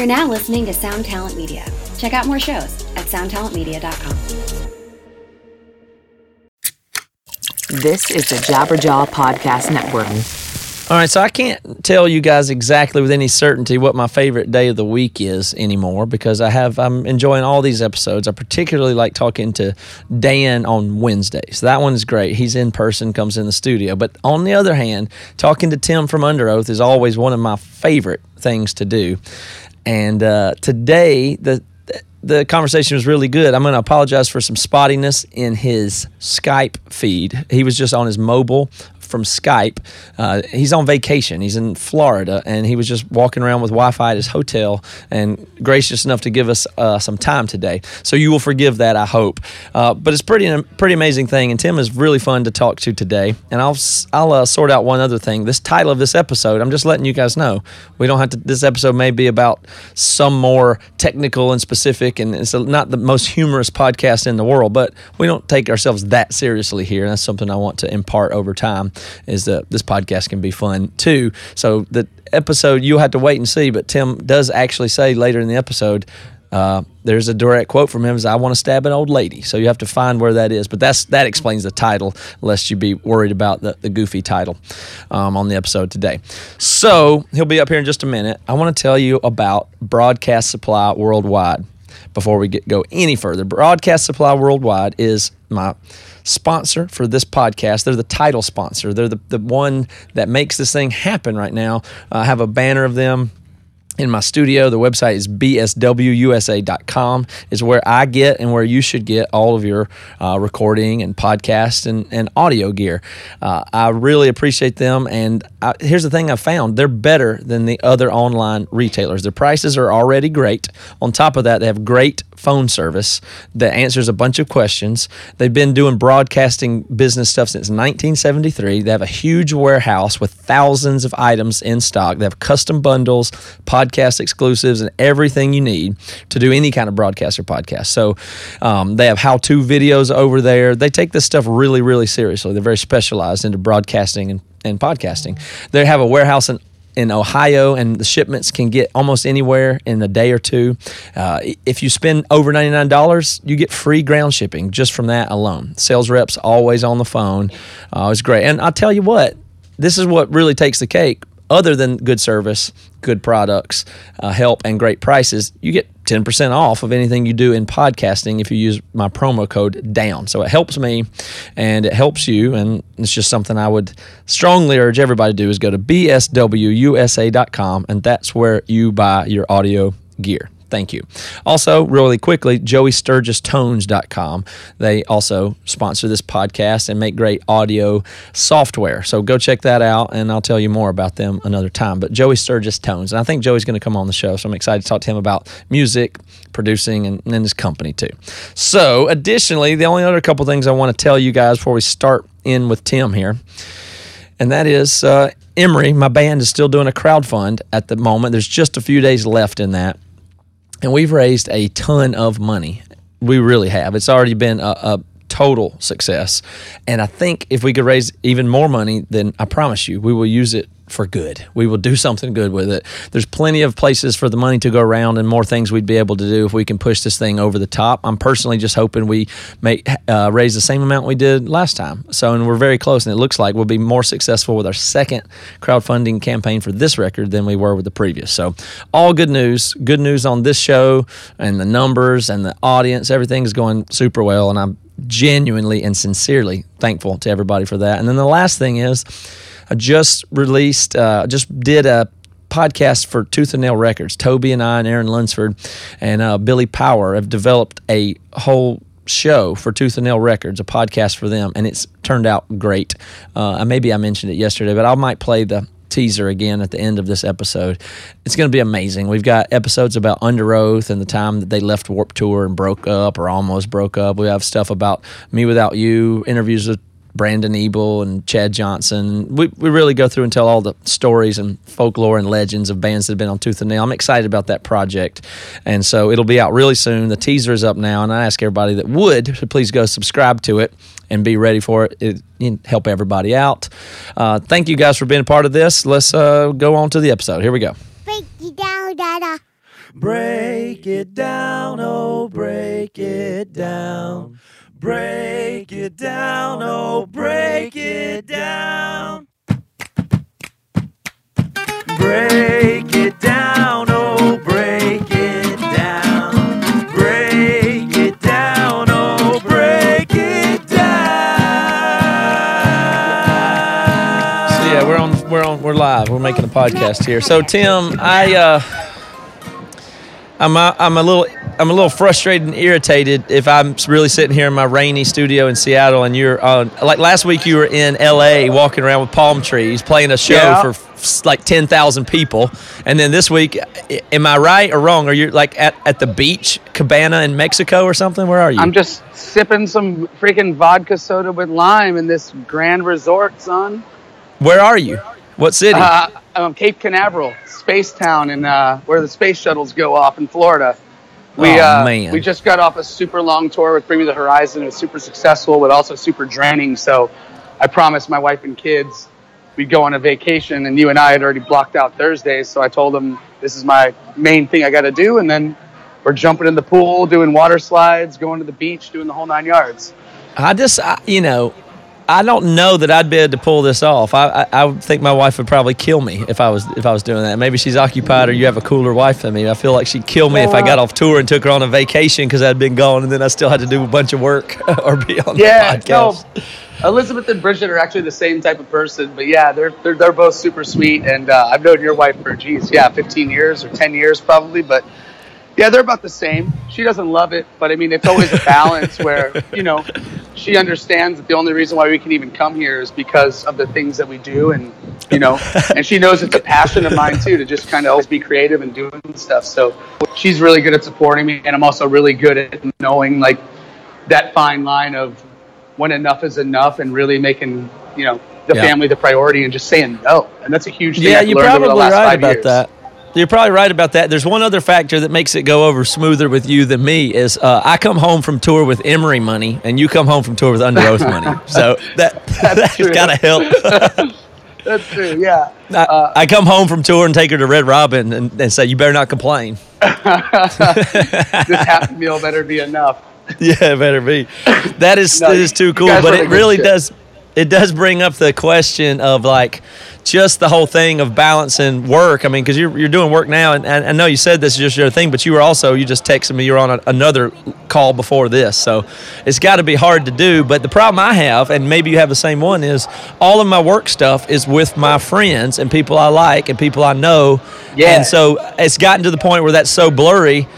You're now listening to Sound Talent Media. Check out more shows at soundtalentmedia.com. This is the Jabberjaw Podcast Network. All right, so I can't tell you guys exactly with any certainty what my favorite day of the week is anymore because I have I'm enjoying all these episodes. I particularly like talking to Dan on Wednesdays. That one's great. He's in person, comes in the studio. But on the other hand, talking to Tim from Under Oath is always one of my favorite things to do. And uh, today, the the conversation was really good. I'm going to apologize for some spottiness in his Skype feed. He was just on his mobile from Skype. Uh, he's on vacation. He's in Florida, and he was just walking around with Wi-Fi at his hotel, and gracious enough to give us uh, some time today. So you will forgive that, I hope. Uh, but it's pretty pretty amazing thing, and Tim is really fun to talk to today. And I'll I'll uh, sort out one other thing. This title of this episode, I'm just letting you guys know. We don't have to. This episode may be about some more technical and specific, and it's not the most humorous podcast in the world, but we don't take ourselves that seriously here. And that's something I want to impart over time is that this podcast can be fun too. So the episode you'll have to wait and see, but Tim does actually say later in the episode. Uh, there's a direct quote from him: "Is I want to stab an old lady." So you have to find where that is. But that's that explains the title, lest you be worried about the, the goofy title um, on the episode today. So he'll be up here in just a minute. I want to tell you about Broadcast Supply Worldwide before we get go any further. Broadcast Supply Worldwide is my sponsor for this podcast. They're the title sponsor. They're the, the one that makes this thing happen right now. I have a banner of them in my studio. The website is bswusa.com is where I get and where you should get all of your uh, recording and podcast and, and audio gear. Uh, I really appreciate them. And I, here's the thing I found they're better than the other online retailers. Their prices are already great. On top of that, they have great phone service that answers a bunch of questions. They've been doing broadcasting business stuff since 1973. They have a huge warehouse with thousands of items in stock. They have custom bundles, podcast exclusives, and everything you need to do any kind of broadcast or podcast. So um, they have how to videos over there. They take this stuff really, really seriously. They're very specialized into broadcasting and and podcasting. They have a warehouse in in Ohio, and the shipments can get almost anywhere in a day or two. Uh, if you spend over $99, you get free ground shipping just from that alone. Sales reps always on the phone. Uh, it's great. And I'll tell you what, this is what really takes the cake. Other than good service, good products, uh, help, and great prices, you get 10% off of anything you do in podcasting if you use my promo code DOWN. So it helps me and it helps you. And it's just something I would strongly urge everybody to do is go to bswusa.com and that's where you buy your audio gear. Thank you. Also, really quickly, joeysturgistones.com. They also sponsor this podcast and make great audio software. So go check that out, and I'll tell you more about them another time. But Joey Sturgis Tones, and I think Joey's going to come on the show, so I'm excited to talk to him about music, producing, and, and his company too. So, additionally, the only other couple things I want to tell you guys before we start in with Tim here, and that is uh, Emery, my band, is still doing a crowdfund at the moment. There's just a few days left in that and we've raised a ton of money. We really have. It's already been a, a total success. And I think if we could raise even more money, then I promise you, we will use it for good. We will do something good with it. There's plenty of places for the money to go around and more things we'd be able to do if we can push this thing over the top. I'm personally just hoping we may uh, raise the same amount we did last time. So, and we're very close, and it looks like we'll be more successful with our second crowdfunding campaign for this record than we were with the previous. So, all good news. Good news on this show and the numbers and the audience. Everything's going super well, and I'm genuinely and sincerely thankful to everybody for that. And then the last thing is, I just released, uh, just did a podcast for Tooth and Nail Records. Toby and I and Aaron Lunsford and uh, Billy Power have developed a whole show for Tooth and Nail Records, a podcast for them, and it's turned out great. Uh, maybe I mentioned it yesterday, but I might play the teaser again at the end of this episode. It's going to be amazing. We've got episodes about Under Oath and the time that they left Warped Tour and broke up or almost broke up. We have stuff about mewithoutYou, interviews with Brandon Ebel and Chad Johnson. We, we really go through and tell all the stories and folklore and legends of bands that have been on Tooth and Nail. I'm excited about that project. And so it'll be out really soon. The teaser is up now, and I ask everybody that would to please go subscribe to it and be ready for it. It, it help everybody out. Uh, thank you guys for being a part of this. Let's uh, go on to the episode. Here we go. Break you down, Dada. Break it down, oh, break it down. Break it down, oh, break it down. Break it down, oh, break it down. Break it down, oh, break it down. So yeah, we're on, we're on, we're live. We're making a podcast here. So Tim, I, uh, I'm, a, I'm a little, I'm a little frustrated and irritated if I'm really sitting here in my rainy studio in Seattle and you're on. Like last week, you were in L.A. walking around with palm trees, playing a show Yeah. for like ten thousand people, and then this week, am I right or wrong? Are you like at, at the beach cabana in Mexico or something? Where are you? I'm just sipping some freaking vodka soda with lime in this grand resort, son. Where are you? What city? Uh, um, Cape Canaveral, Space Town, and uh, where the space shuttles go off in Florida. We Oh, uh, man. we just got off a super long tour with Bring Me the Horizon. It was super successful, but also super draining. So I promised my wife and kids we'd go on a vacation, and you and I had already blocked out Thursdays. So I told them this is my main thing I got to do, and then we're jumping in the pool, doing water slides, going to the beach, doing the whole nine yards. I just, I, you know, I don't know that I'd be able to pull this off. I, I, I think my wife would probably kill me if I was if I was doing that. Maybe she's occupied, or you have a cooler wife than me. I feel like she'd kill me if I got off tour and took her on a vacation because I'd been gone, and then I still had to do a bunch of work or be on Yeah, the no. Elizabeth and Bridget are actually the same type of person, but yeah, they're they're, they're both super sweet, and uh, I've known your wife for geez, yeah, 15 years or 10 years probably, but yeah, they're about the same. She doesn't love it, but I mean, it's always a balance where you know she understands that the only reason why we can even come here is because of the things that we do, and you know, and she knows it's a passion of mine too to just kind of always be creative and doing stuff. So she's really good at supporting me, and I'm also really good at knowing like that fine line of when enough is enough and really making you know the Yeah. family the priority and just saying no and that's a huge thing Yeah, I've over probably the last right about years. that. You're probably right about that. There's one other factor that makes it go over smoother with you than me is uh, I come home from tour with Emery money, and you come home from tour with Under Oath money. So that that's true. gotta help. that's true yeah I, I come home from tour and take her to Red Robin and, and say, "You better not complain." this half meal better be enough yeah, it better be. That is No, that is too cool, but it really does. It does bring up the question of like just the whole thing of balancing work. I mean, because you're you're doing work now, and, and I know you said this is just your thing, but you were also you just texted me. you were on a, another call before this, so it's got to be hard to do. But the problem I have, and maybe you have the same one, is all of my work stuff is with my friends and people I like and people I know. Yeah. And so it's gotten to the point where that's so blurry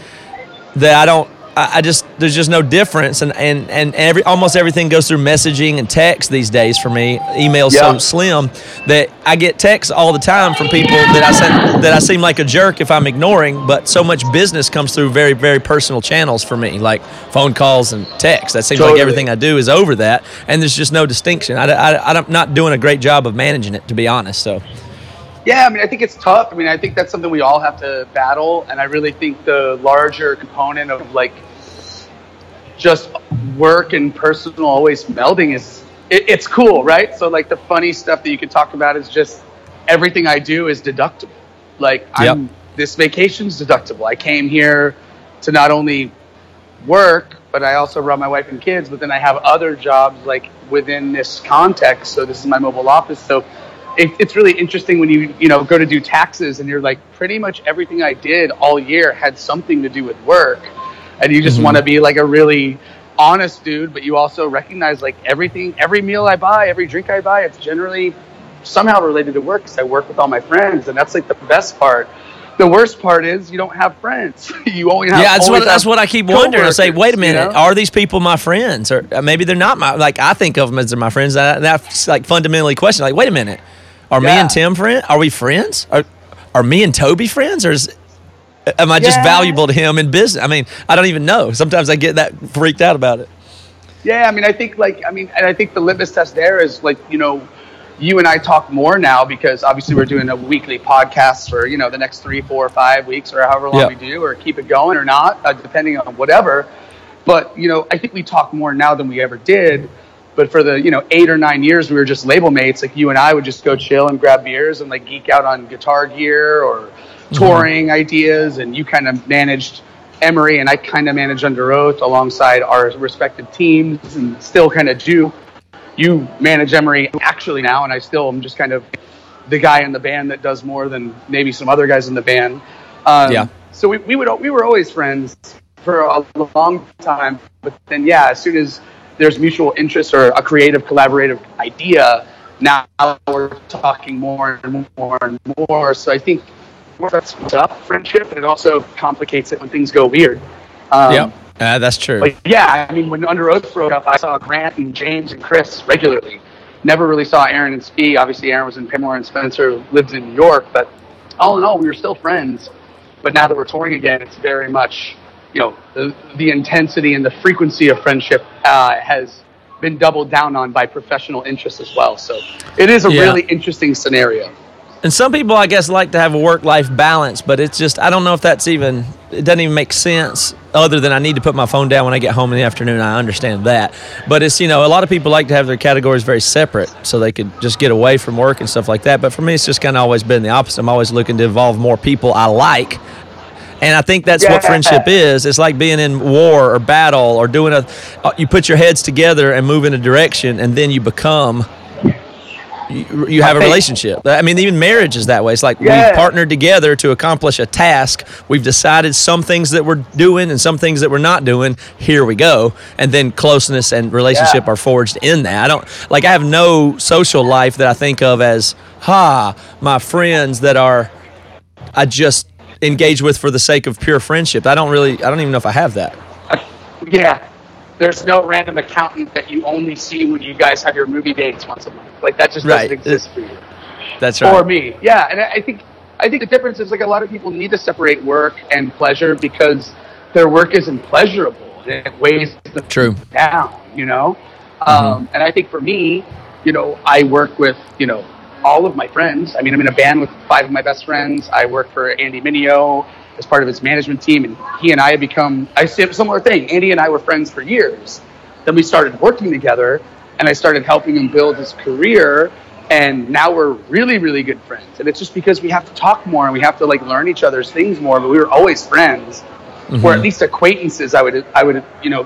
that I don't. I I just there's just no difference, and and and every almost everything goes through messaging and text these days for me. Email's so slim that I get texts all the time from people that I send that I seem like a jerk if I'm ignoring. But so much business comes through very very personal channels for me, like phone calls and texts. That seems like everything I do is over that, and there's just no distinction. I, I, I'm not doing a great job of managing it, to be honest. So yeah i mean i think it's tough. I mean i think that's something we all have to battle and i really think the larger component of like just work and personal always melding is it, it's cool right? So like the funny stuff that you can talk about is just everything i do is deductible. Like i'm Yep. this vacation's deductible. I came here to not only work but i also run my wife and kids but then i have other jobs like within this context. So this is my mobile office. So it, it's really interesting when you you know go to do taxes and you're like pretty much everything i did all year had something to do with work and you just want to be like a really honest dude but you also recognize like everything every meal i buy every drink i buy it's generally somehow related to work because i work with all my friends and that's like the best part the worst part is you don't have friends you only have yeah, that's what that's what I keep wondering. I say, wait a you minute, know? are these people my friends, or uh, maybe they're not my? Like I think of them as they're my friends. That, that's like fundamentally question. Like, wait a minute, are me and Tim friends? Are we friends? Are are me and Toby friends, or is am I just Yeah. valuable to him in business? I mean, I don't even know. Sometimes I get that freaked out about it. Yeah, I mean, I think like I mean, and I think the litmus test there is like you know, you and I talk more now because obviously we're doing a weekly podcast for you know the next three, four, five weeks or however long Yeah. we do, or keep it going or not, uh, depending on whatever. But you know, I think we talk more now than we ever did. But for the you know eight or nine years, we were just label mates. Like you and I would just go chill and grab beers and like geek out on guitar gear or touring ideas, and you kind of managed Emery, and I kind of managed Under Oath alongside our respective teams, and still kind of do. You manage Emery actually now, and I still am just kind of the guy in the band that does more than maybe some other guys in the band. Um, Yeah. So we, we would we were always friends for a long time, but then yeah, as soon as there's mutual interest or a creative collaborative idea, now we're talking more and more and more. So I think that's up friendship, and it also complicates it when things go weird. Um, Yep. Uh, that's true. yeah, I mean, when Under Oath broke up, I saw Grant and James and Chris regularly. Never really saw Aaron and Spee. Obviously, Aaron was in Paramore and Spencer lived in New York, but all in all, we were still friends. But now that we're touring again, it's very much, you know, the, the intensity and the frequency of friendship uh, has been doubled down on by professional interests as well. So it is a Yeah. really interesting scenario. And some people, I guess, like to have a work life balance, but it's just, I don't know if that's even, it doesn't even make sense other than I need to put my phone down when I get home in the afternoon. I understand that. But it's, you know, a lot of people like to have their categories very separate so they could just get away from work and stuff like that. But for me, it's just kind of always been the opposite. I'm always looking to involve more people I like. And I think that's what friendship is. It's like being in war or battle or doing a, uh, you put your heads together and move in a direction and then you become you, you have a relationship. I mean, even marriage is that way. It's like Yeah. we've partnered together to accomplish a task. We've decided some things that we're doing and some things that we're not doing. Here we go. And then closeness and relationship Yeah. are forged in that. I don't like I have no social life that I think of as ha, my friends that are I just engage with for the sake of pure friendship. I don't really I don't even know if I have that. Yeah. There's no random accountant that you only see when you guys have your movie dates once a month. Like that just Right. doesn't exist for you. That's right. Or me. Yeah, and I think I think the difference is like a lot of people need to separate work and pleasure because their work isn't pleasurable. It weighs them True. down, you know. Um, and I think for me, you know, I work with you know all of my friends. I mean, I'm in a band with five of my best friends. I work for Andy Mineo as part of his management team, and he and I have become I similar thing. Andy and I were friends for years. Then we started working together, and I started helping him build his career. And now we're really, really good friends. And it's just because we have to talk more and we have to like learn each other's things more. But we were always friends, mm-hmm. or at least acquaintances. I would, I would, you know,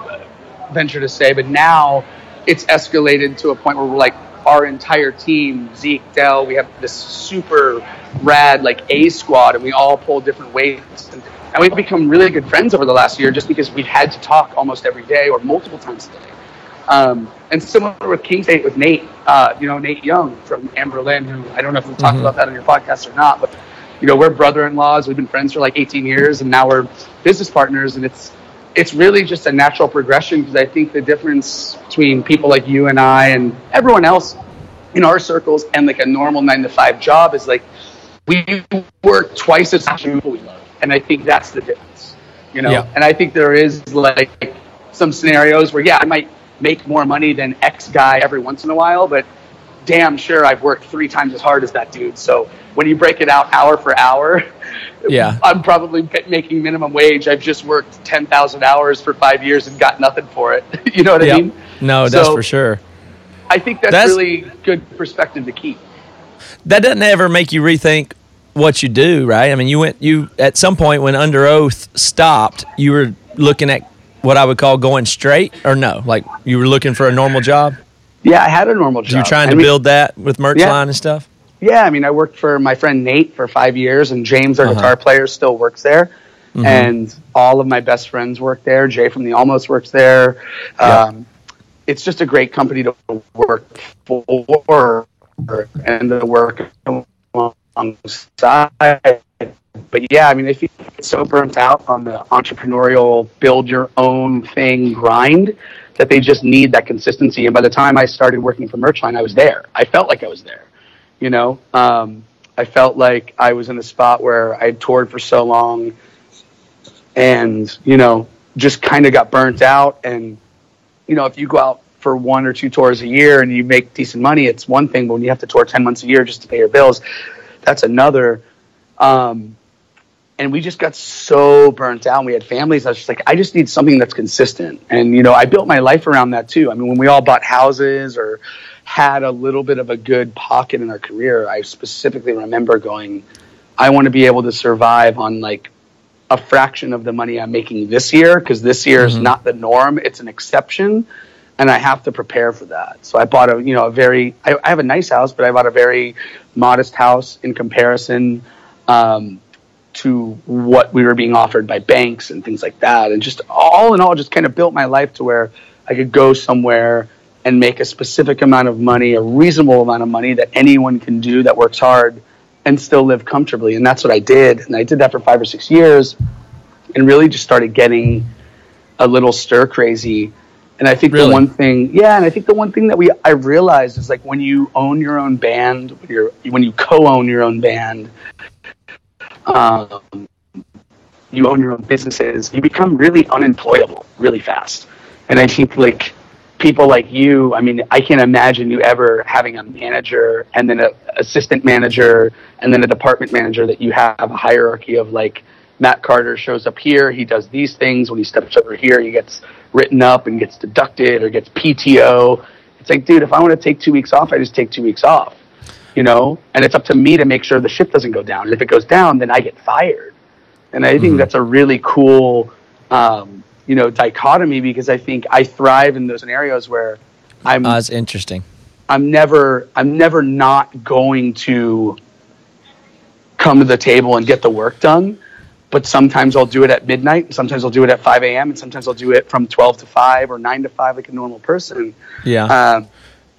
venture to say. But now it's escalated to a point where we're like our entire team, Zeke, Dell, we have this super rad like A squad, and we all pull different weights. And, and we've become really good friends over the last year just because we've had to talk almost every day or multiple times a day. Um, and similar with King State with Nate, uh, you know, Nate Young from Anberlin, who I don't know if we've talked about that on your podcast or not, but you know, we're brother-in-laws. We've been friends for like 18 years, and now we're business partners. And it's it's really just a natural progression because I think the difference between people like you and I and everyone else in our circles and like a normal nine to five job is like we work twice as much as people we love, and I think that's the difference. You know, Yeah. and I think there is like some scenarios where yeah, I might make more money than X guy every once in a while, but damn sure I've worked three times as hard as that dude. So when you break it out hour for hour, Yeah. I'm probably making minimum wage. I've just worked 10,000 hours for five years and got nothing for it. you know what I Yep. mean? No, that's for sure. I think that's, That's- really good perspective to keep. that doesn't ever make you rethink what you do, right? I mean, you went you at some point when Under Oath stopped, you were looking at what I would call going straight, or no, like you were looking for a normal job. Yeah, I had a normal job. You were trying to And we- build that with merch Yeah. line and stuff. Yeah, I mean, I worked for my friend Nate for five years, and James, our Uh-huh. guitar player, still works there. And all of my best friends work there. Jay from the Almost works there. Yeah. Um, it's just a great company to work for and to work alongside. But yeah, I mean, I feel so burnt out on the entrepreneurial, build your own thing grind that they just need that consistency. And by the time I started working for Merchline, I was there. I felt like I was there. You know, um, I felt like I was in a spot where I had toured for so long and, you know, just kind of got burnt out. And, you know, if you go out for one or two tours a year and you make decent money, it's one thing. But when you have to tour 10 months a year just to pay your bills, that's another. Um, and we just got so burnt out. We had families. I was just like, I just need something that's consistent. And you know, I built my life around that too. I mean, when we all bought houses or had a little bit of a good pocket in our career, I specifically remember going, I want to be able to survive on like a fraction of the money I'm making this year because this year is not the norm; it's an exception, and I have to prepare for that. So I bought a you know a very I, I have a nice house, but I bought a very modest house in comparison um, to what we were being offered by banks and things like that, and just all in all, just kind of built my life to where I could go somewhere and make a specific amount of money, a reasonable amount of money that anyone can do that works hard and still live comfortably. And that's what I did. And I did that for five or six years and really just started getting a little stir crazy. And I think Really? the one thing, yeah, and I think the one thing that we I realized is like when you own your own band, when you're when you co-own your own band, um, you own your own businesses, you become really unemployable really fast. And I think like people like you, I mean, I can't imagine you ever having a manager and then a assistant manager and then a department manager that you have a hierarchy of like Matt Carter shows up here, he does these things. When he steps over here, he gets written up and gets deducted or gets PTO. It's like, dude, if I want to take two weeks off, I just take two weeks off, you know? And it's up to me to make sure the ship doesn't go down. And if it goes down, then I get fired. And I think that's a really cool, um, you know, dichotomy because I think I thrive in those scenarios where I'm Uh, that's interesting. I'm never I'm never not going to come to the table and get the work done. But sometimes I'll do it at midnight, and sometimes I'll do it at 5 a.m., and sometimes I'll do it from 12 to 5 or 9 to 5 like a normal person. Yeah. Um,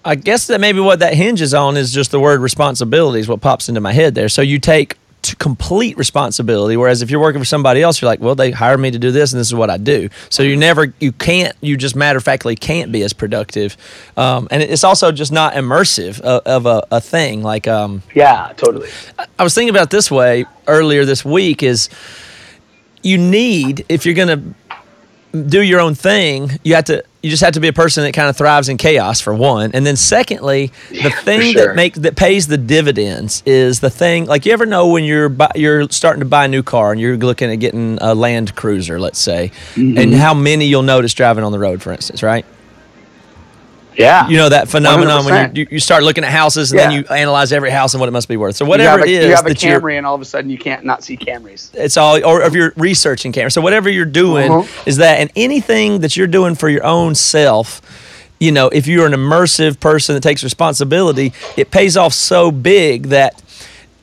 I guess that maybe what that hinges on is just the word responsibility is what pops into my head there. So you take complete responsibility, whereas if you're working for somebody else, you're like, well, they hired me to do this, and this is what I do. So you never, you can't, you just matter of factly can't be as productive, um, and it's also just not immersive of, of a, a thing. Like um, yeah, totally. I was thinking about this way earlier this week is you need if you're going to do your own thing, you have to you just have to be a person that kind of thrives in chaos for one, and then secondly, the thing sure. that make that pays the dividends is the thing. Like you ever know when you're bu- you're starting to buy a new car and you're looking at getting a Land Cruiser, let's say, Mm-hmm. and how many you'll notice driving on the road, for instance, right? Yeah. You know that phenomenon when 100%. you, you you start looking at houses and then you analyze every house and what it must be worth. So whatever a, it is you have a Camry, and all of a sudden you can't not see Camrys. it's all or if you're researching cameras so whatever you're doing Uh-huh. is that and anything that you're doing for your own self you know if you're an immersive person that takes responsibility it pays off so big that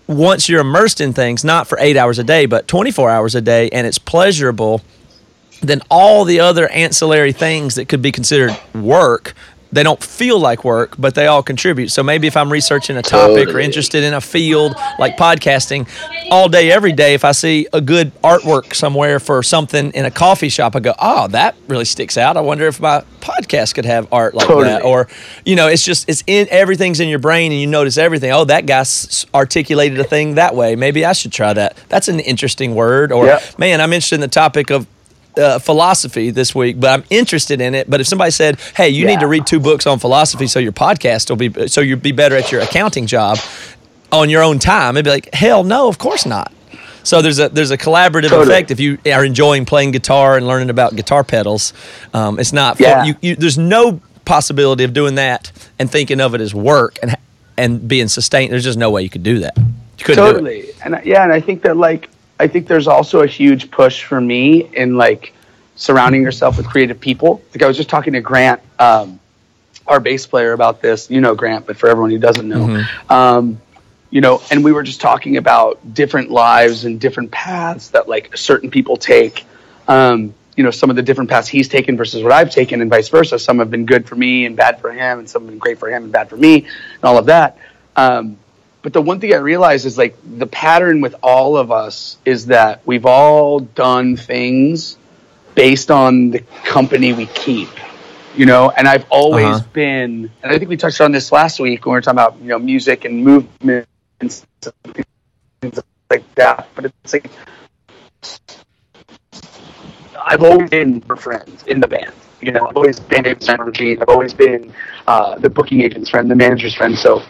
once you're immersed in things not for eight hours a day but 24 hours a day and it's pleasurable then all the other ancillary things that could be considered work they don't feel like work but they all contribute. So maybe if i'm researching a topic or interested in a field like podcasting all day every day if i see a good artwork somewhere for something in a coffee shop i go oh that really sticks out. I wonder if my podcast could have art like Totally. that. Or you know it's just it's in everything's in your brain and you notice everything. Oh that guy s- articulated a thing that way. Maybe i should try that. That's an interesting word. Or Yep. man i'm interested in the topic of uh, philosophy this week, but I'm interested in it. But if somebody said, "Hey, you need to read two books on philosophy so your podcast will be so you'll be better at your accounting job on your own time," it'd be like, "Hell no, of course not." So there's a there's a collaborative Totally. effect if you are enjoying playing guitar and learning about guitar pedals. Um, it's not Yeah. you, you, there's no possibility of doing that and thinking of it as work and and being sustained. There's just no way you could do that. You couldn't totally and yeah and i think that like i think there's also a huge push for me in like surrounding yourself with creative people. Like i was just talking to grant um, our bass player about this. You know grant but for everyone who doesn't know. Um, you know and we were just talking about different lives and different paths that like certain people take. Um, you know some of the different paths he's taken versus what i've taken and vice versa. Some have been good for me and bad for him and some have been great for him and bad for me and all of that. Um, but the one thing I realized is like the pattern with all of us is that we've all done things based on the company we keep, you know. And I've always Uh-huh. been, and I think we touched on this last week when we were talking about you know music and movement and stuff, things like that. But it's like I've always been for friends in the band. You know, I've always been David Steinberg I've always been uh, the booking agent's friend, the manager's friend. So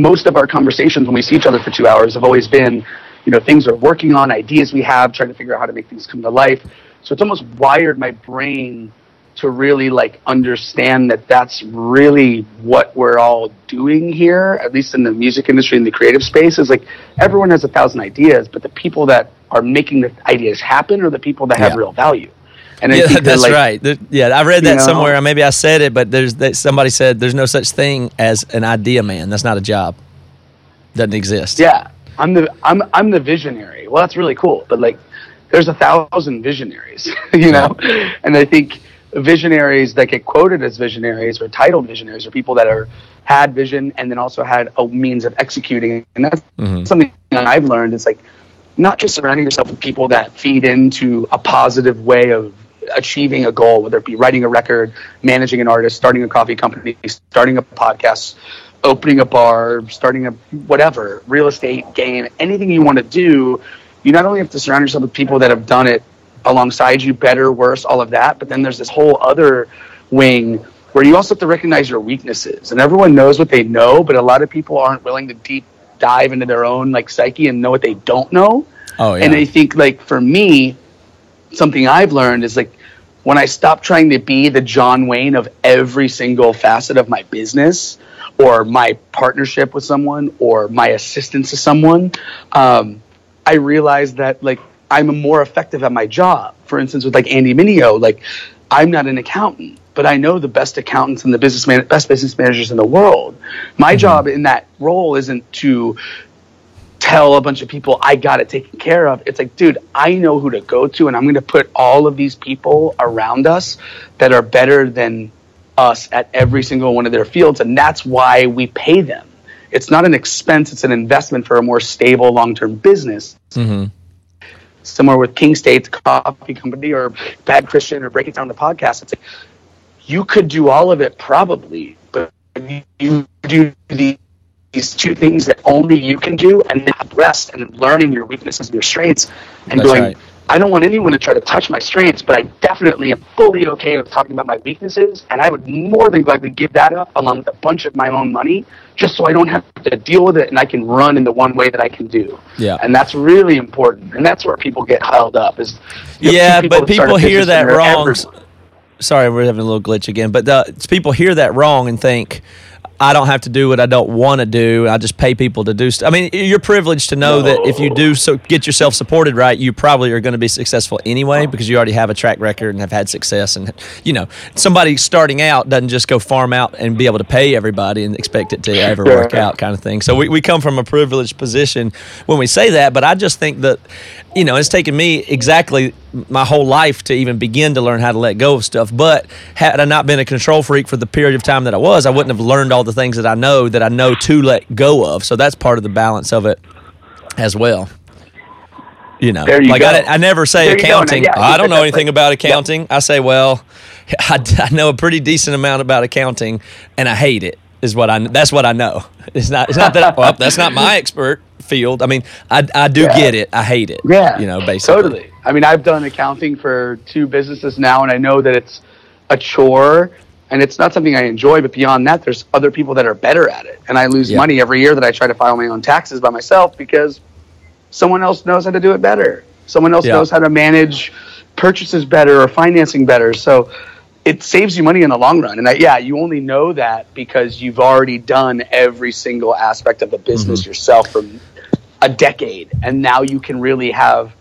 most of our conversations when we see each other for two hours have always been, you know, things we're working on, ideas we have, trying to figure out how to make things come to life. So it's almost wired my brain to really like understand that that's really what we're all doing here, at least in the music industry in the creative space, is like everyone has a thousand ideas, but the people that are making the ideas happen are the people that have Yeah. real value. And I Yeah, that, that's like, right. There- yeah, I read that know- somewhere. Maybe I said it, but there's that somebody said there's no such thing as an idea man. That's not a job. Doesn't exist. Yeah, I'm the I'm I'm the visionary. Well, that's really cool, but like, there's a thousand visionaries, you know, and I think visionaries that get quoted as visionaries or titled visionaries are people that are had vision and then also had a means of executing, and that's mm-hmm. something that I've learned. Is like not just surrounding yourself with people that feed into a positive way of achieving a goal, whether it be writing a record, managing an artist, starting a coffee company, starting a podcast, opening a bar, starting a whatever, real estate game, anything you want to do, you not only have to surround yourself with people that have done it alongside you, better, worse, all of that, but then there's this whole other wing where you also have to recognize your weaknesses. And everyone knows what they know, but a lot of people aren't willing to deep dive into their own like psyche and know what they don't know. Oh yeah. And I think like for me, something I've learned is like when I stop trying to be the John Wayne of every single facet of my business or my partnership with someone or my assistance to someone, um, I realized that like I'm more effective at my job. For instance, with like Andy Mineo, like I'm not an accountant, but I know the best accountants and the business man- best business managers in the world. My job in that role isn't to tell a bunch of people I got it taken care of. It's like, dude, I know who to go to, and I'm going to put all of these people around us that are better than us at every single one of their fields, and that's why we pay them. It's not an expense; it's an investment for a more stable, long-term business. Mm-hmm. Similar with King State Coffee Company or Bad Christian or Break It Down the podcast. It's like you could do all of it probably, but you do the these two things that only you can do and not rest and learning your weaknesses and your strengths and That's going right. I don't want anyone to try to touch my strengths, but I definitely am fully okay with talking about my weaknesses, and I would more than gladly give that up along with a bunch of my own money, just so I don't have to deal with it and I can run in the one way that I can do. Yeah. and that's really important, and that's where people get held up. Is you yeah, people but people hear that wrong. everywhere. Sorry, we're having a little glitch again. But the, people hear that wrong and think I don't have to do what I don't want to do. I just pay people to do stuff. I mean, you're privileged to know that if you do so, get yourself supported right, you probably are going to be successful anyway because you already have a track record and have had success. And you know, somebody starting out doesn't just go farm out and be able to pay everybody and expect it to ever work Right. out, kind of thing. So we, we come from a privileged position when we say that. But I just think that you know, it's taken me exactly my whole life to even begin to learn how to let go of stuff. But had I not been a control freak for the period of time that I was, I wouldn't have learned all the things that I know that I know to let go of. So that's part of the balance of it as well. You know, you like. I, I never say There. Accounting. yeah, I don't know anything about accounting. I say, well, I, I know a pretty decent amount about accounting, and I hate it. Is what I. That's what I know. It's not. It's not that. well, that's not my expert field. I mean, I, I do Yeah. get it. I hate it. Yeah, You know, basically. Totally. I mean, I've done accounting for two businesses now, and I know that it's a chore and it's not something I enjoy. But beyond that, there's other people that are better at it, and I lose Yeah. money every year that I try to file my own taxes by myself because someone else knows how to do it better. Someone else Yeah. knows how to manage purchases better or financing better. So it saves you money in the long run. And I, yeah, you only know that because you've already done every single aspect of the business Mm-hmm. yourself for a decade, and now you can really have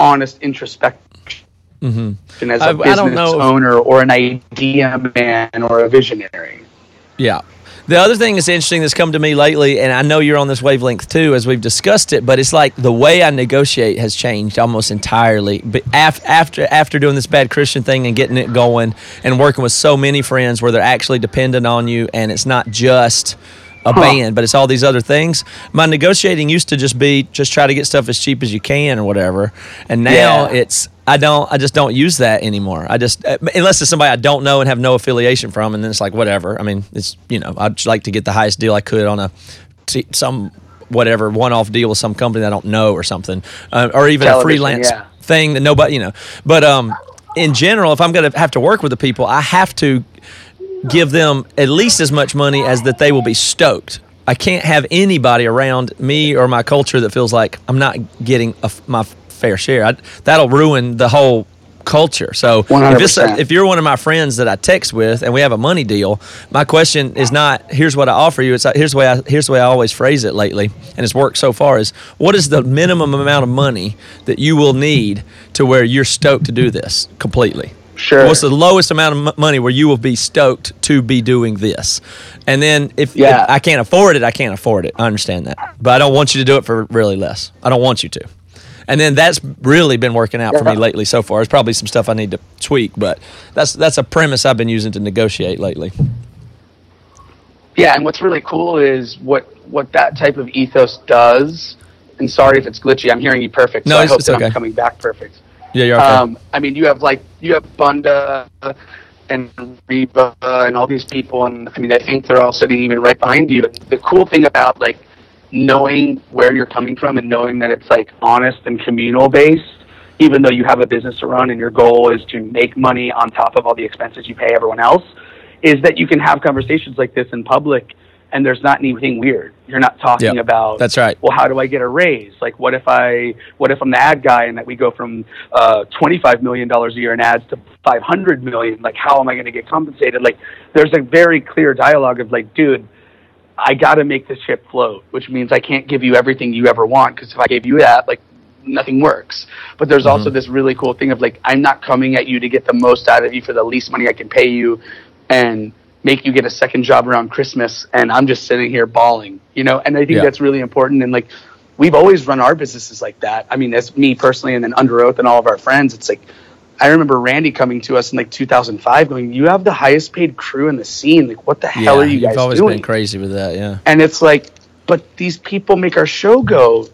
honest introspection as a Mm-hmm. I- I business don't know if- owner or an idea man or a visionary. Yeah. The other thing that's interesting that's come to me lately, and I know you're on this wavelength too, as we've discussed it, but it's like the way I negotiate has changed almost entirely. But af- after after doing this bad Christian thing and getting it going, and working with so many friends where they're actually dependent on you, and it's not just a band, but it's all these other things. My negotiating used to just be just try to get stuff as cheap as you can or whatever, and now Yeah. it's I don't I just don't use that anymore. I just uh, unless it's somebody I don't know and have no affiliation from, and then it's like whatever. I mean, it's you know I'd like to get the highest deal I could on a t- some whatever one off deal with some company that I don't know or something, uh, or even a freelance yeah. thing that nobody you know. But um, in general, if I'm going to have to work with the people, I have to give them at least as much money as that they will be stoked. I can't have anybody around me or my culture that feels like I'm not getting a my fair share. I, that'll ruin the whole culture. So if, a, if you're one of my friends that I text with and we have a money deal, my question is not here's what I offer you. It's like, here's the way I here's the way I always phrase it lately, and it's worked so far. Is what is the minimum amount of money that you will need to where you're stoked to do this completely? Sure. What's the lowest amount of m- money where you will be stoked to be doing this? And then if, Yeah. if I can't afford it, I can't afford it. I understand that, but I don't want you to do it for really less. I don't want you to. And then that's really been working out for me lately so far. There's probably some stuff I need to tweak, but that's that's a premise I've been using to negotiate lately. Yeah, and what's really cool is what what that type of ethos does. And sorry if it's glitchy. I'm hearing you perfect. No, so I it's- hope it's that okay. I'm coming back perfect. Yeah, you're. Um, I mean, you have like you have Bunda and Reba and all these people, and I mean, I think they're all sitting even right behind you. The cool thing about like knowing where you're coming from and knowing that it's like honest and communal based, even though you have a business to run and your goal is to make money on top of all the expenses you pay everyone else, is that you can have conversations like this in public. And there's not anything weird. You're not talking Yep, about that's right. well, how do I get a raise? Like, what if I, what if I'm the ad guy and that we go from uh, $25 million a year in ads to 500 million? Like, how am I going to get compensated? Like, there's a very clear dialogue of like, dude, I got to make this ship float, which means I can't give you everything you ever want because if I gave you that, like, nothing works. But there's also this really cool thing of like, I'm not coming at you to get the most out of you for the least money I can pay you, and make you get a second job around Christmas, and I'm just sitting here bawling, you know. And I think Yeah. that's really important. And like, we've always run our businesses like that. I mean, as me personally, and then Under Oath and all of our friends, it's like. I remember Randy coming to us in like 2005, going, "You have the highest paid crew in the scene. Like, what the hell are you guys have always doing?" been crazy with that. Yeah. And it's like, but these people make our show go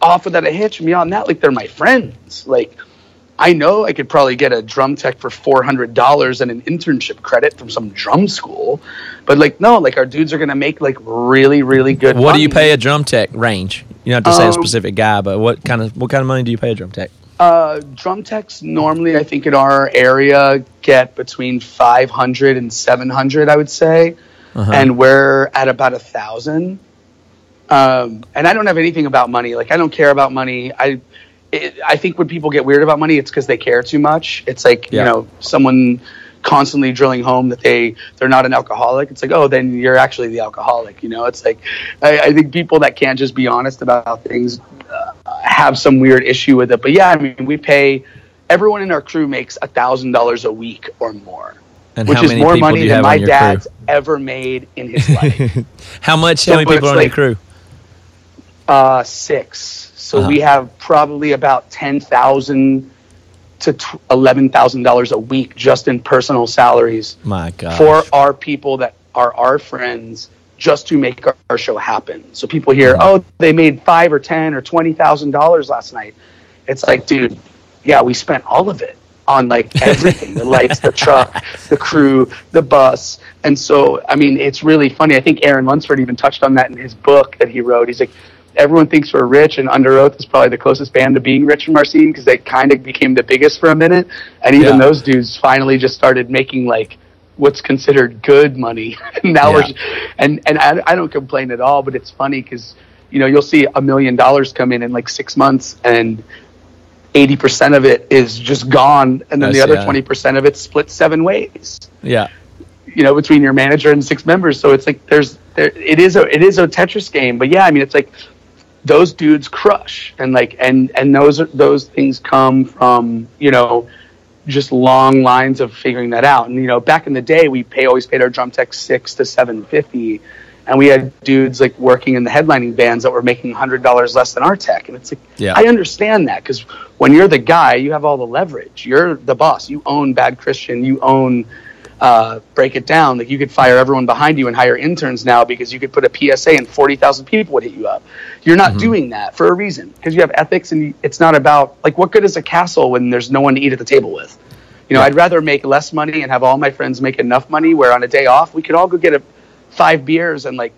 off without a hitch. And beyond that, like they're my friends. Like I know I could probably get a drum tech for four hundred dollars and an internship credit from some drum school, but like no, like our dudes are gonna make like really, really good. What do you pay a drum tech range? You don't have to say a Um, specific guy, but what kind of what kind of money do you pay a drum tech? Uh, drum techs normally, I think in our area, get between 500 and 700, I would say. Uh-huh. And we're at about a thousand. Um, and I don't have anything about money. Like, I don't care about money. I, it, I think when people get weird about money, it's because they care too much. It's like, Yeah. you know, someone constantly drilling home that they they're not an alcoholic it's like oh then you're actually the alcoholic you know it's like i, I think people that can't just be honest about things uh, have some weird issue with it but yeah i mean we pay everyone in our crew makes a thousand dollars a week or more And which is more money than my dad's crew? ever made in his life How much? So how many people are on your crew? Uh, six. So Uh-huh. we have probably about ten thousand to eleven thousand dollars a week just in personal salaries My God. for our people that are our friends, just to make our, our show happen. So people hear, Mm-hmm. oh, they made five or ten or twenty thousand dollars last night. It's like, dude, yeah, we spent all of it on like everything the lights the truck the crew the bus and so i mean it's really funny i think aaron lunsford even touched on that in his book that he wrote he's like everyone thinks we're rich and under oath is probably the closest band to being rich from our scene because they kind of became the biggest for a minute and even Yeah. those dudes finally just started making like what's considered good money now Yeah. we're and and I, I don't complain at all but it's funny because you know you'll see a million dollars come in in like six months and 80% of it is just gone and then That's- the other yeah. 20% of it's split seven ways yeah. you know between your manager and six members so it's like there's there it is a it is a tetris game but yeah i mean it's like those dudes crush. And like and and those are those things come from you know just long lines of figuring that out. And you know back in the day we pay always paid our drum tech six to seven fifty. And we had dudes like working in the headlining bands that were making hundred dollars less than our tech. And it's like Yeah. i understand that because when you're the guy you have all the leverage. You're the boss. You own bad christian. You own uh, break it down. Like you could fire everyone behind you and hire interns now because you could put a PSA and forty thousand people would hit you up. You're not doing that for a reason because you have ethics and it's not about like what good is a castle when there's no one to eat at the table with. You know, Yeah. I'd rather make less money and have all my friends make enough money where on a day off we could all go get a five beers and like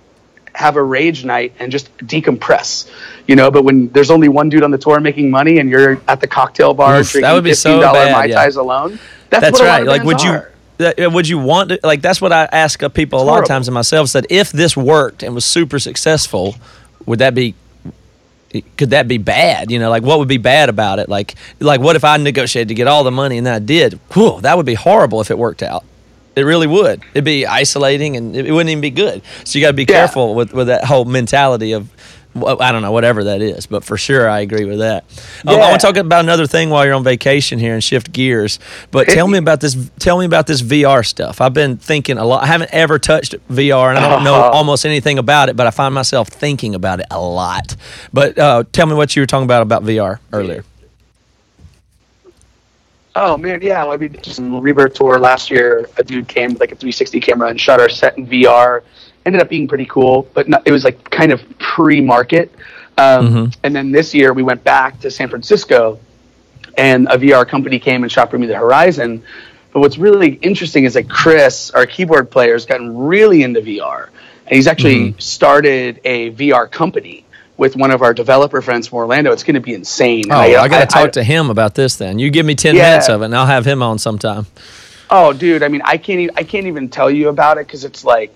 have a rage night and just decompress. You know, but when there's only one dude on the tour making money and you're at the cocktail bar that drinking would be so fifteen dollar bad, mai yeah. tais alone, that's, That's what a lot right. Like, would you? are. That- uh, Would you want to like? That's what I ask people a lot of times, and myself said, if this worked and was super successful, would that be could that be bad? You know, like what would be bad about it? Like, like what if I negotiated to get all the money and then I did? Whew, that would be horrible if it worked out. It really would. It'd be isolating and it, wouldn't even be good. So you got to be Yeah. careful with, with that whole mentality of, I don't know, whatever that is. But for sure, I agree with that. Um, I Yeah. want to talk about another thing while you're on vacation here and shift gears. But tell me me. about this. Tell me about this VR stuff. I've been thinking a lot. I haven't ever touched VR, and I don't know Uh-huh. almost anything about it. But I find myself thinking about it a lot. But uh, tell me what you were talking about about VR earlier. Oh man, yeah. I mean, just in Rebirth tour last year, a dude came with like a 360 camera and shot our set in VR. Ended up being pretty cool, but not, it was like kind of pre-market. Um, And then this year we went back to San Francisco, and a VR company came and shot for me the Horizon. But what's really interesting is that Chris, our keyboard player, has gotten really into VR, and he's actually started a VR company with one of our developer friends from Orlando. It's going to be insane. Oh, And I, got to talk to him about this. Then you give me ten Yeah. minutes of it, and I'll have him on sometime. Oh, dude. I mean, I can't. I can't even tell you about it because it's like,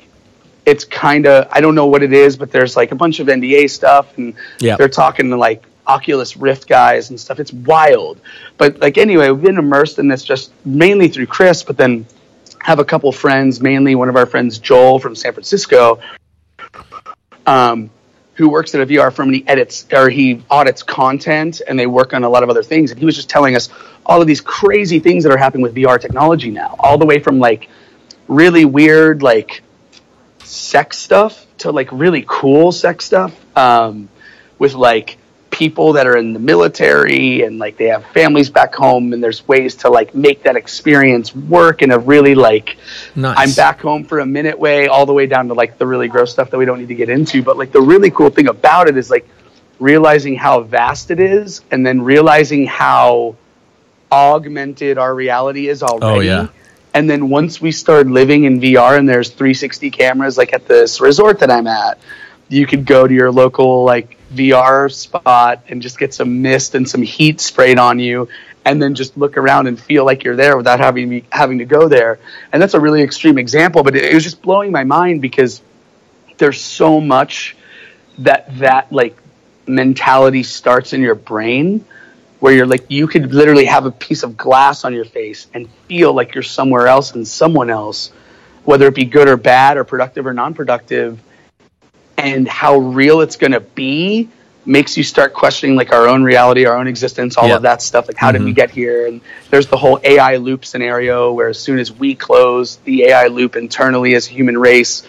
it's kind of. I don't know what it is, but there's like a bunch of NDA stuff, and Yeah. they're talking to like Oculus Rift guys and stuff. It's wild. But like anyway, we've been immersed in this just mainly through Chris, but then have a couple friends, mainly one of our friends Joel from San Francisco, um, who works at a VR firm and he edits or he audits content and they work on a lot of other things. And he was just telling us all of these crazy things that are happening with VR technology now, all the way from like really weird like sex stuff to like really cool sex stuff um, with like people that are in the military and like they have families back home and there's ways to like make that experience work in a really like Nice. I'm back home for a minute way, all the way down to like the really gross stuff that we don't need to get into. But like the really cool thing about it is like realizing how vast it is and then realizing how augmented our reality is already. Oh, yeah. And then once we start living in VR and there's 360 cameras like at this resort that I'm at, you could go to your local like VR spot and just get some mist and some heat sprayed on you and then just look around and feel like you're there without having me having to go there. And that's a really extreme example, but it was just blowing my mind because there's so much that that like mentality starts in your brain where you're like you could literally have a piece of glass on your face and feel like you're somewhere else and someone else whether it be good or bad or productive or non-productive. And how real it's going to be makes you start questioning like our own reality our own existence all Yeah. of that stuff like how did we mm-hmm. get here? And there's the whole ai loop scenario where as soon as we close the ai loop internally as a human race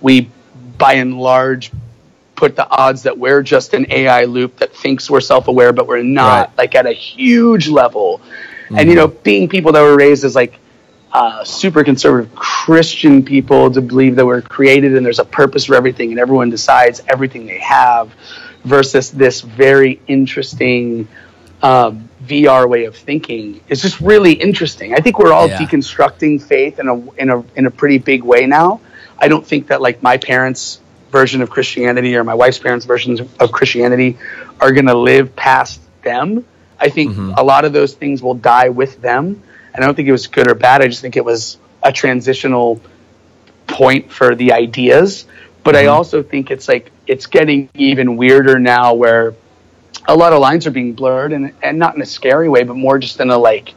we by and large put the odds that we're just an AI loop that thinks we're self-aware, but we're not, Right. like at a huge level. And you know, being people that were raised as like uh, super conservative Christian people to believe that we're created and there's a purpose for everything, and everyone decides everything they have, versus this very interesting um, VR way of thinking is just really interesting. I think we're all Yeah. deconstructing faith in a in a in a pretty big way now. I don't think that like my parents' version of Christianity or my wife's parents' versions of Christianity are going to live past them. I think mm-hmm. a lot of those things will die with them. And I don't think it was good or bad. I just think it was a transitional point for the ideas. But I mm-hmm. also think it's like it's getting even weirder now where a lot of lines are being blurred and, and not in a scary way, but more just in a like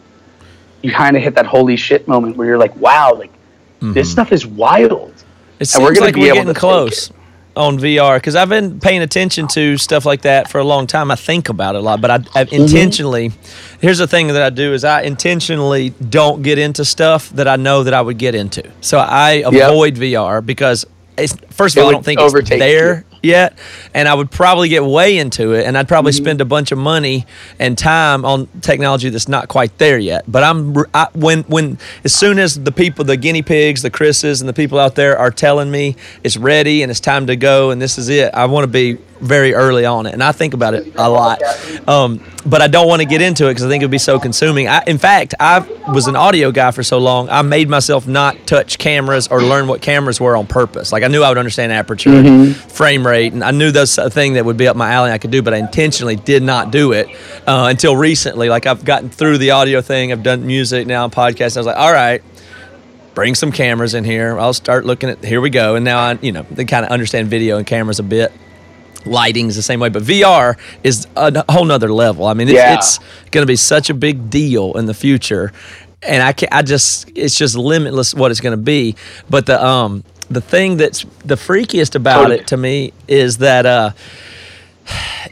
you kind of hit that holy shit moment where you're like, wow, like this mm-hmm. stuff is wild. It And we're gonna like be we're able getting to close on VR because I've been paying attention to stuff like that for a long time. I think about it a lot, but I, I Mm-hmm. intentionally. Here's the thing that I do is I intentionally don't get into stuff that I know that I would get into. So I avoid VR because it's first of all I don't think it's there yet, and I would probably get way into it, and I'd probably Mm-hmm. spend a bunch of money and time on technology that's not quite there yet. But I'm I, when when as soon as the people, the guinea pigs, the Chris's, and the people out there are telling me it's ready and it's time to go and this is it, I want to be very early on it, and I think about it a lot. Um, but I don't want to get into it because I think it would be so consuming. I, in fact, I was an audio guy for so long, I made myself not touch cameras or learn what cameras were on purpose. Like I knew I would understand aperture, and frame rate, and I knew that's a thing that would be up my alley. I could do, but I intentionally did not do it uh, until recently. Like I've gotten through the audio thing. I've done music now, podcasts. I was like, all right bring some cameras in here. I'll start looking at here we go. And now I, you know, they kind of understand video and cameras a bit. Lighting's the same way, but VR is a whole nother level. I mean, it's, Yeah. it's going to be such a big deal in the future, and I can I just it's just limitless what it's going to be. But the um the thing that's the freakiest about it to me is that uh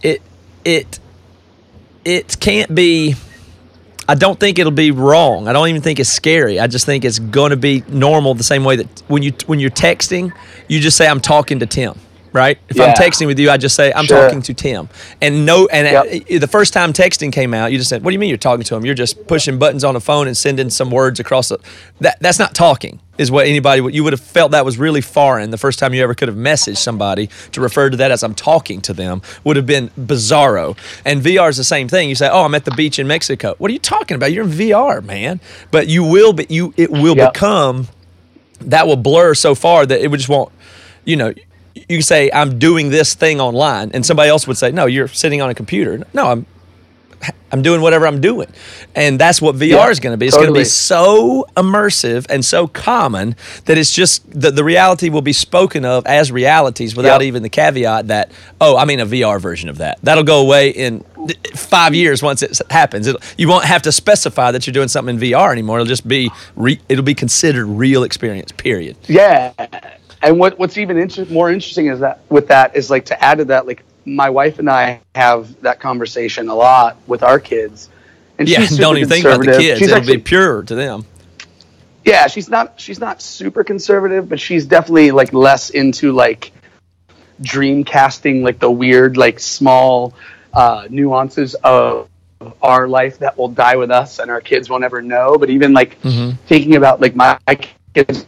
it it it can't be. I don't think it'll be wrong. I don't even think it's scary. I just think it's going to be normal the same way that when you when you're texting, you just say I'm talking to Tim, right? If I'm texting with you, I just say I'm Sure. talking to Tim. And no and Yep. the first time texting came out, you just said, "What do you mean you're talking to him? You're just pushing buttons on a phone and sending some words across the That that's not talking." Is what anybody would you would have felt that was really foreign the first time you ever could have messaged somebody to refer to that as I'm talking to them would have been bizarro. And VR is the same thing. You say, "Oh, I'm at the beach in Mexico." What are you talking about? You're in VR, man. But you will be you it will Yep. become that will blur so far that it would just won't you know you can say i'm doing this thing online and somebody else would say no you're sitting on a computer. No i'm i'm doing whatever i'm doing. And that's what vr Yeah, is going to be. It's going to be so immersive and so common that it's just the, the reality will be spoken of as realities without Yep. even the caveat that oh i mean a vr version of that. That'll go away in five years once it happens. It'll, you won't have to specify that you're doing something in vr anymore. It'll just be re, it'll be considered real experience period. Yeah, and what what's even inter- more interesting is that with that is like to add to that, like my wife and I have that conversation a lot with our kids, and Yeah, she's don't even think about the kids. She's It'll actually- be pure to them. yeah, she's not she's not super conservative, but she's definitely like less into like dream casting, like the weird, like small uh, nuances of our life that will die with us and our kids won't ever know. But even like thinking about like my kids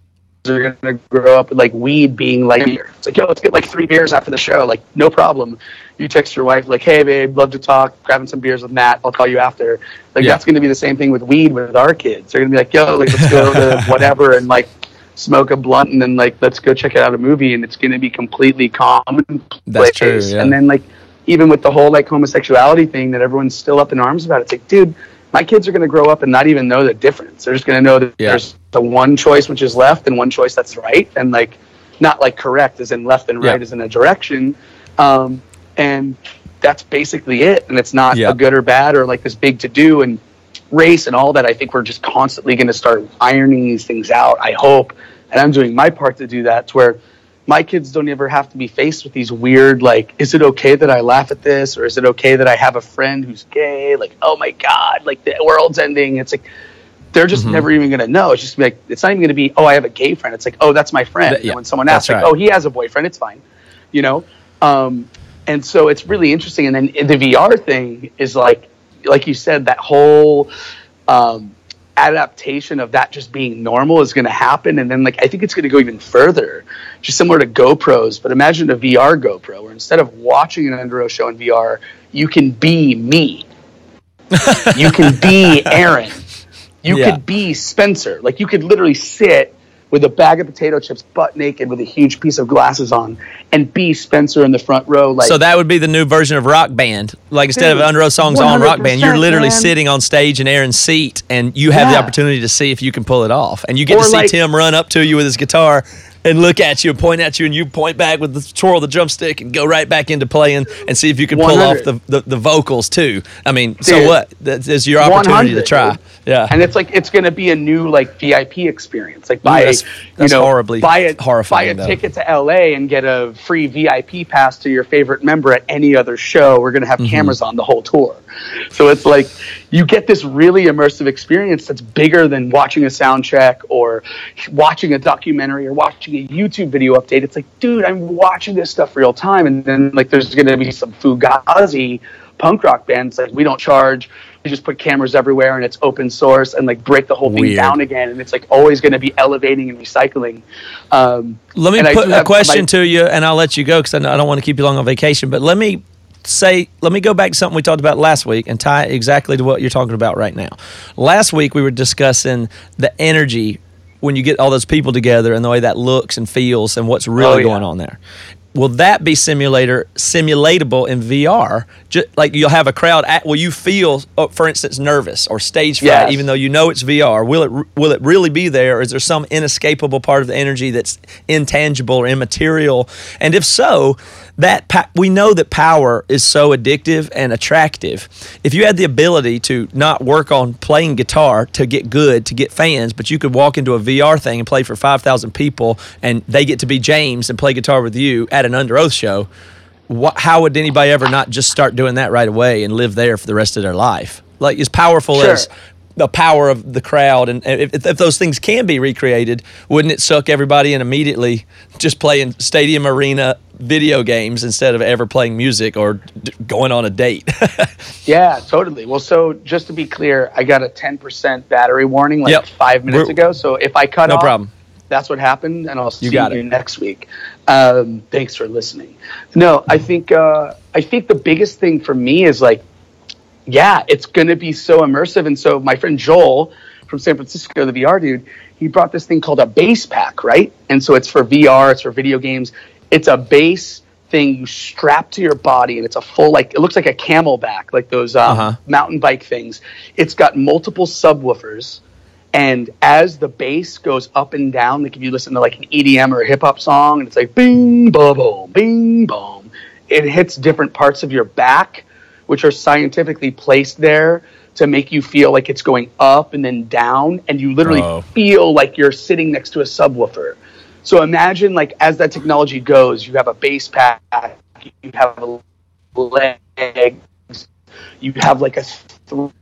are gonna grow up with like weed being like beer. it's like yo let's get like three beers after the show like no problem you text your wife like hey babe love to talk grabbing some beers with matt i'll call you after like Yeah. that's gonna be the same thing with weed with our kids they're gonna be like yo like let's go to whatever and like smoke a blunt and then like let's go check out a movie and it's gonna be completely commonplace That's true, yeah. and then like even with the whole like homosexuality thing that everyone's still up in arms about it's like dude my kids are going to grow up and not even know the difference they're just going to know that Yeah. there's the one choice which is left and one choice that's right and like not like correct as in left and right Yeah. as in a direction um, and that's basically it and it's not Yeah. a good or bad or like this big to do and race and all that i think we're just constantly going to start ironing these things out i hope and i'm doing my part to do that to where my kids don't ever have to be faced with these weird like is it okay that i laugh at this? Or is it okay that i have a friend who's gay? Like oh my god like the world's ending. It's like they're just Mm-hmm. never even going to know. It's just like it's not even going to be oh i have a gay friend. It's like oh that's my friend. That- yeah, and when someone asks like oh he has a boyfriend it's fine you know? Um, and so it's really interesting. And then the vr thing is like like you said that whole um, adaptation of that just being normal is going to happen and then like i think it's going to go even further just similar to gopros but imagine a vr gopro where instead of watching an underoath show in vr you can be me. You can be aaron. You Yeah. could be spencer. Like you could literally sit with a bag of potato chips butt naked with a huge piece of glasses on and B spencer in the front row like So that would be the new version of Rock Band. Like instead of Underoath songs on Rock Band, you're literally man. sitting on stage in Aaron's seat, and you have the opportunity to see if you can pull it off. And you get Or to see like- Tim run up to you with his guitar and look at you and point at you, and you point back with the twirl of the drumstick and go right back into playing and see if you can pull off the, the, the vocals too. I mean, so Dude. what? That is your opportunity to 100, try. Yeah. and it's like it's going to be a new like VIP experience. Like buy, that's- that's you know, horribly buy a horrifying, buy a though. ticket to LA and get a free VIP pass to your favorite member at any other show. We're going to have Mm-hmm. cameras on the whole tour, so it's like you get this really immersive experience that's bigger than watching a sound check or watching a documentary or watching a YouTube video update. It's like, dude, I'm watching this stuff real time, and then like there's going to be some fugazi punk rock bands like we don't charge just put cameras everywhere and it's open source and like break the whole thing Weird. down again and it's like always going to be elevating and recycling um, Let me put a question my- to you, and I'll let you go because I, I don't want to keep you long on vacation. But let me say, let me go back to something we talked about last week and tie exactly to what you're talking about right now. Last week we were discussing the energy when you get all those people together and the way that looks and feels and what's really Oh, yeah. going on there. Will that be simulator simulatable in VR? Just, like you'll have a crowd. At, will you feel, uh, for instance, nervous or stage fright, Yes. even though you know it's VR? Will it will it really be there, or is there some inescapable part of the energy that's intangible or immaterial? And if so, that pa- we know that power is so addictive and attractive. If you had the ability to not work on playing guitar to get good, to get fans, but you could walk into a VR thing and play for 5,000 people and they get to be James and play guitar with you at an Underoath show, what, how would anybody ever not just start doing that right away and live there for the rest of their life? Like as powerful Sure. as the power of the crowd and if, if those things can be recreated, wouldn't it suck everybody in immediately just playing stadium arena video games instead of ever playing music or d- going on a date? Yeah, totally. Well, so just to be clear, I got a 10% battery warning like Yep. five minutes We're- ago. So if I cut No off, problem. that's what happened, and I'll see got you it. next week. Um, thanks for listening. No, I think uh, I think the biggest thing for me is like, yeah, it's going to be so immersive. And so my friend Joel from San Francisco, the VR dude, he brought this thing called a bass pack, right? And so it's for VR, it's for video games. It's a bass thing you strap to your body, and it's a full like it looks like a CamelBak, like those um, Uh-huh. mountain bike things. It's got multiple subwoofers. And as the bass goes up and down, like if you listen to like an EDM or a hip hop song, and it's like bing, boom, bing, boom, it hits different parts of your back, which are scientifically placed there to make you feel like it's going up and then down, and you literally Oh. feel like you're sitting next to a subwoofer. So imagine like as that technology goes, you have a bass pack, you have legs, you have like a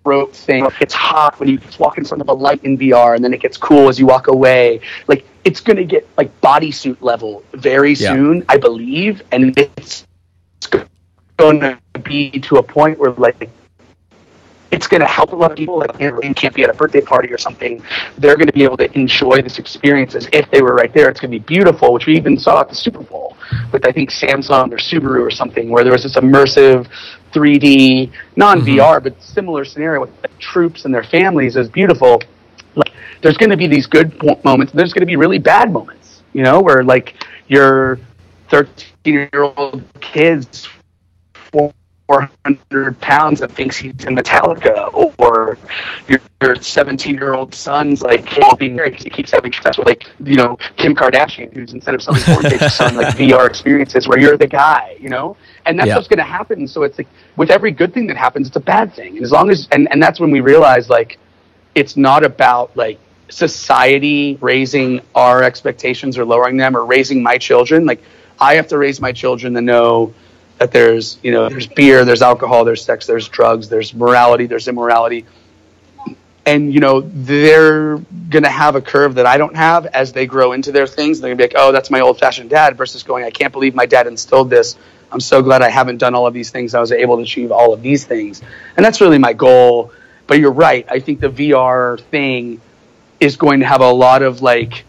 throat thing. It's hot when you walk in front of a light in VR, and then it gets cool as you walk away. Like it's going to get like bodysuit level very Yeah. soon, I believe, and it's going to be to a point where like it's going to help a lot of people. Like, you can't be at a birthday party or something. They're going to be able to enjoy this experience as if they were right there. It's going to be beautiful, which we even saw at the Super Bowl with I think Samsung or Subaru or something, where there was this immersive 3D, non VR, but similar scenario with troops and their families. Was beautiful. Like, there's going to be these good moments. And there's going to be really bad moments. You know, where like your 13 year old kids 400 pounds and thinks he's in Metallica, or your- your 17 year old son's like can't be married because he keeps having success with like you know Kim Kardashian, who's instead of selling porn selling like VR experiences where you're the guy, you know, and that's Yeah. what's going to happen. So it's like with every good thing that happens, it's a bad thing, and as long as and and that's when we realize like it's not about like society raising our expectations or lowering them or raising my children like i have to raise my children to know that there's you know there's beer there's alcohol there's sex there's drugs there's morality there's immorality. And you know they're gonna have a curve that i don't have as they grow into their things. They're gonna be like oh that's my old fashioned dad versus going i can't believe my dad instilled this. I'm so glad i haven't done all of these things. I was able to achieve all of these things. And that's really my goal. But you're right. I think the vr thing is going to have a lot of like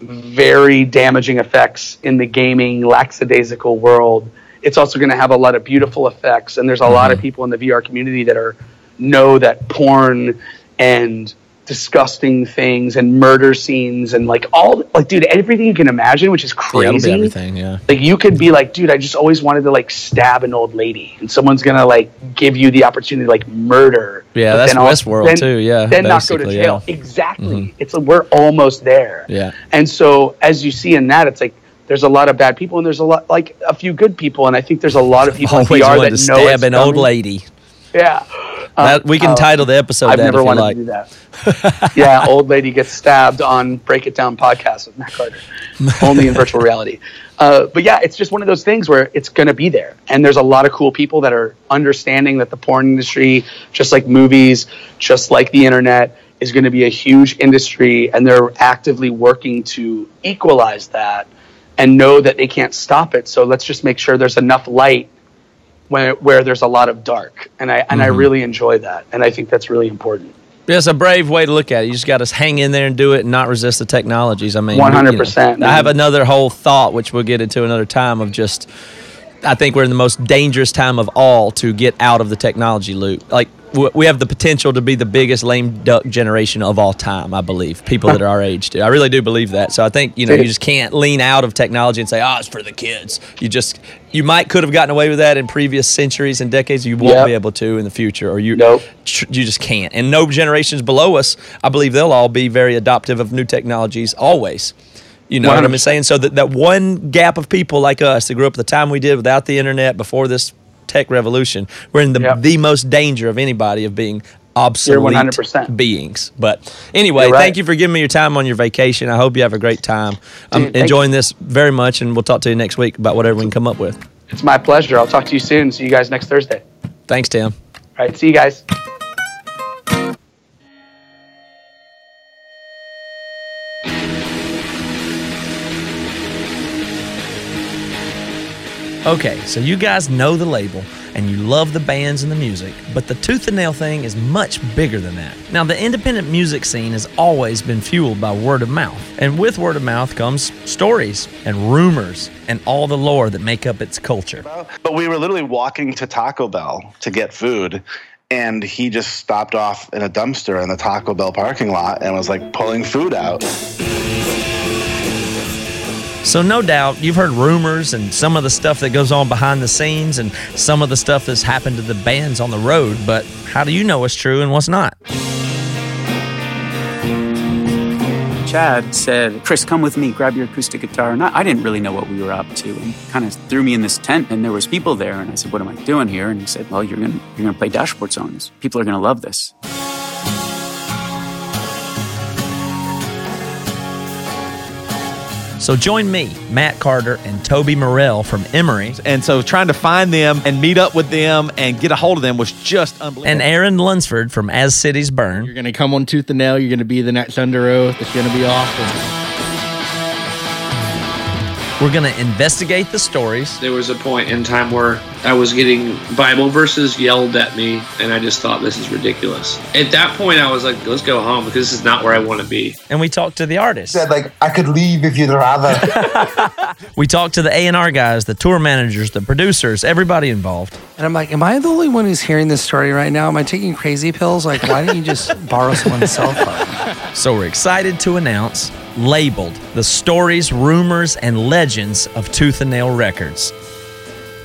very damaging effects in the gaming lackadaisical world. It's also going to have a lot of beautiful effects, and there's a lot of mm-hmm. people in the VR community that are know that porn and disgusting things and murder scenes and like all like dude everything you can imagine which is Yeah, crazy everything. Yeah. like you could be like dude i just always wanted to like stab an old lady and someone's gonna like give you the opportunity to like murder Yeah, but that's then Westworld then- too, yeah, then not go to jail yeah. exactly mm-hmm. it's like we're almost there Yeah. and so as you see in that it's like there's a lot of bad people and there's a lot like a few good people and i think there's a lot of people in Always VR wanted that to know stab an old lady. yeah That, we can uh, title the episode I've that never wanted like. to do that. yeah, old lady gets stabbed on Break It Down podcast with Matt Carter, only in virtual reality. Uh, but yeah, it's just one of those things where it's going to be there, and there's a lot of cool people that are understanding that the porn industry, just like movies, just like the internet, is going to be a huge industry, and they're actively working to equalize that and know that they can't stop it. So let's just make sure there's enough light where, where there's a lot of dark, and I and I Mm-hmm. really enjoy that, and I think that's really important. Yeah, it's a brave way to look at it. You just got to hang in there and do it and not resist the technologies. I mean, 100%, you know, I have another whole thought, which we'll get into another time, of just, I think we're in the most dangerous time of all to get out of the technology loop. Like, we have the potential to be the biggest lame duck generation of all time. I believe people that are our age do. I really do believe that. So I think you know you just can't lean out of technology and say, "Oh, it's for the kids." You just you might could have gotten away with that in previous centuries and decades. You won't Yep. be able to in the future, or you Nope. tr- you just can't. And no generations below us, I believe they'll all be very adoptive of new technologies always. You know what I'm saying? So that, that one gap of people like us that grew up the time we did without the internet before this tech revolution, we're in the Yep. the most danger of anybody of being obsolete 100%. beings. But anyway, right. thank you for giving me your time on your vacation. I hope you have a great time. I'm Dude, thank enjoying this very much, and we'll talk to you next week about whatever we can come up with. It's my pleasure. I'll talk to you soon. See you guys next Thursday. Thanks, Tim. All right. See you guys. Okay, so you guys know the label and you love the bands and the music, but the tooth and nail thing is much bigger than that. Now, the independent music scene has always been fueled by word of mouth, and with word of mouth comes stories and rumors and all the lore that make up its culture. But we were literally walking to Taco Bell to get food, and he just stopped off in a dumpster in the Taco Bell parking lot and was like pulling food out. So, no doubt you've heard rumors and some of the stuff that goes on behind the scenes and some of the stuff that's happened to the bands on the road, but how do you know what's true and what's not? Chad said, Chris, come with me, grab your acoustic guitar. And I, I didn't really know what we were up to and kind of threw me in this tent and there was people there. And I said, what am I doing here? And he said, well, you're going you're gonna play dashboard songs. People are going to love this. So, join me, Matt Carter, and Toby Morrell from Emery. And so trying to find them and meet up with them and get a hold of them was just unbelievable. and Aaron Lunsford from As Cities Burn. You're going to come on Tooth and Nail. You're going to be the next Underoath. It's going to be awesome. We're going to investigate the stories. There was a point in time where I was getting Bible verses yelled at me, and I just thought this is ridiculous. At that point, I was like, let's go home because this is not where I want to be. And we talked to the artists. said like I could leave if you'd rather. We talked to the A&R guys, the tour managers, the producers, everybody involved. And I'm like, am I the only one who's hearing this story right now? Am I taking crazy pills? Like, why don't you just borrow someone's cell phone? So we're excited to announce Labeled, the stories, rumors, and legends of Tooth and Nail Records.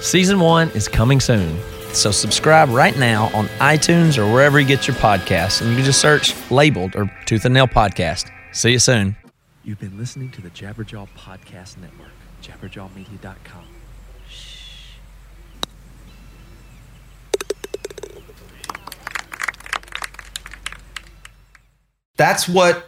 Season one is coming soon. So subscribe right now on iTunes or wherever you get your podcasts. And you can just search Labeled or Tooth and Nail Podcast. See you soon. You've been listening to the Jabberjaw Podcast Network, jabberjawmedia.com. That's what